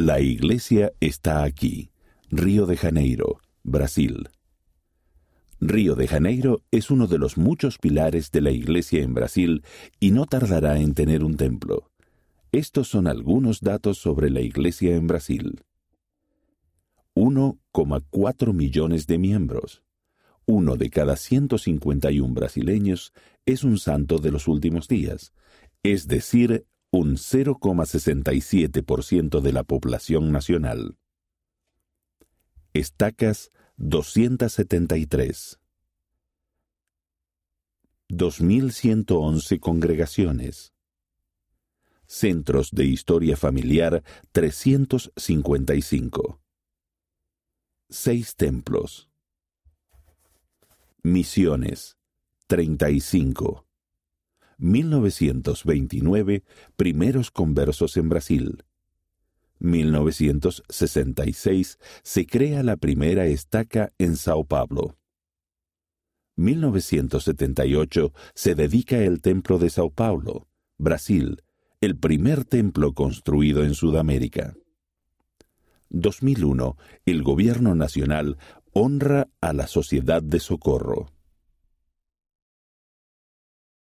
La iglesia está aquí, Río de Janeiro, Brasil. Río de Janeiro es uno de los muchos pilares de la iglesia en Brasil y no tardará en tener un templo. Estos son algunos datos sobre la iglesia en Brasil. 1,4 millones de miembros. Uno de cada 151 brasileños es un santo de los últimos días, es decir, un 0,67% de la población nacional. Estacas 273. 2.111 congregaciones. Centros de Historia Familiar 355. Seis templos. Misiones 35. 1929 Primeros conversos en Brasil. 1966 se crea la primera estaca en Sao Paulo. 1978 se dedica el Templo de Sao Paulo, Brasil, el primer templo construido en Sudamérica. 2001 el Gobierno Nacional honra a la Sociedad de Socorro.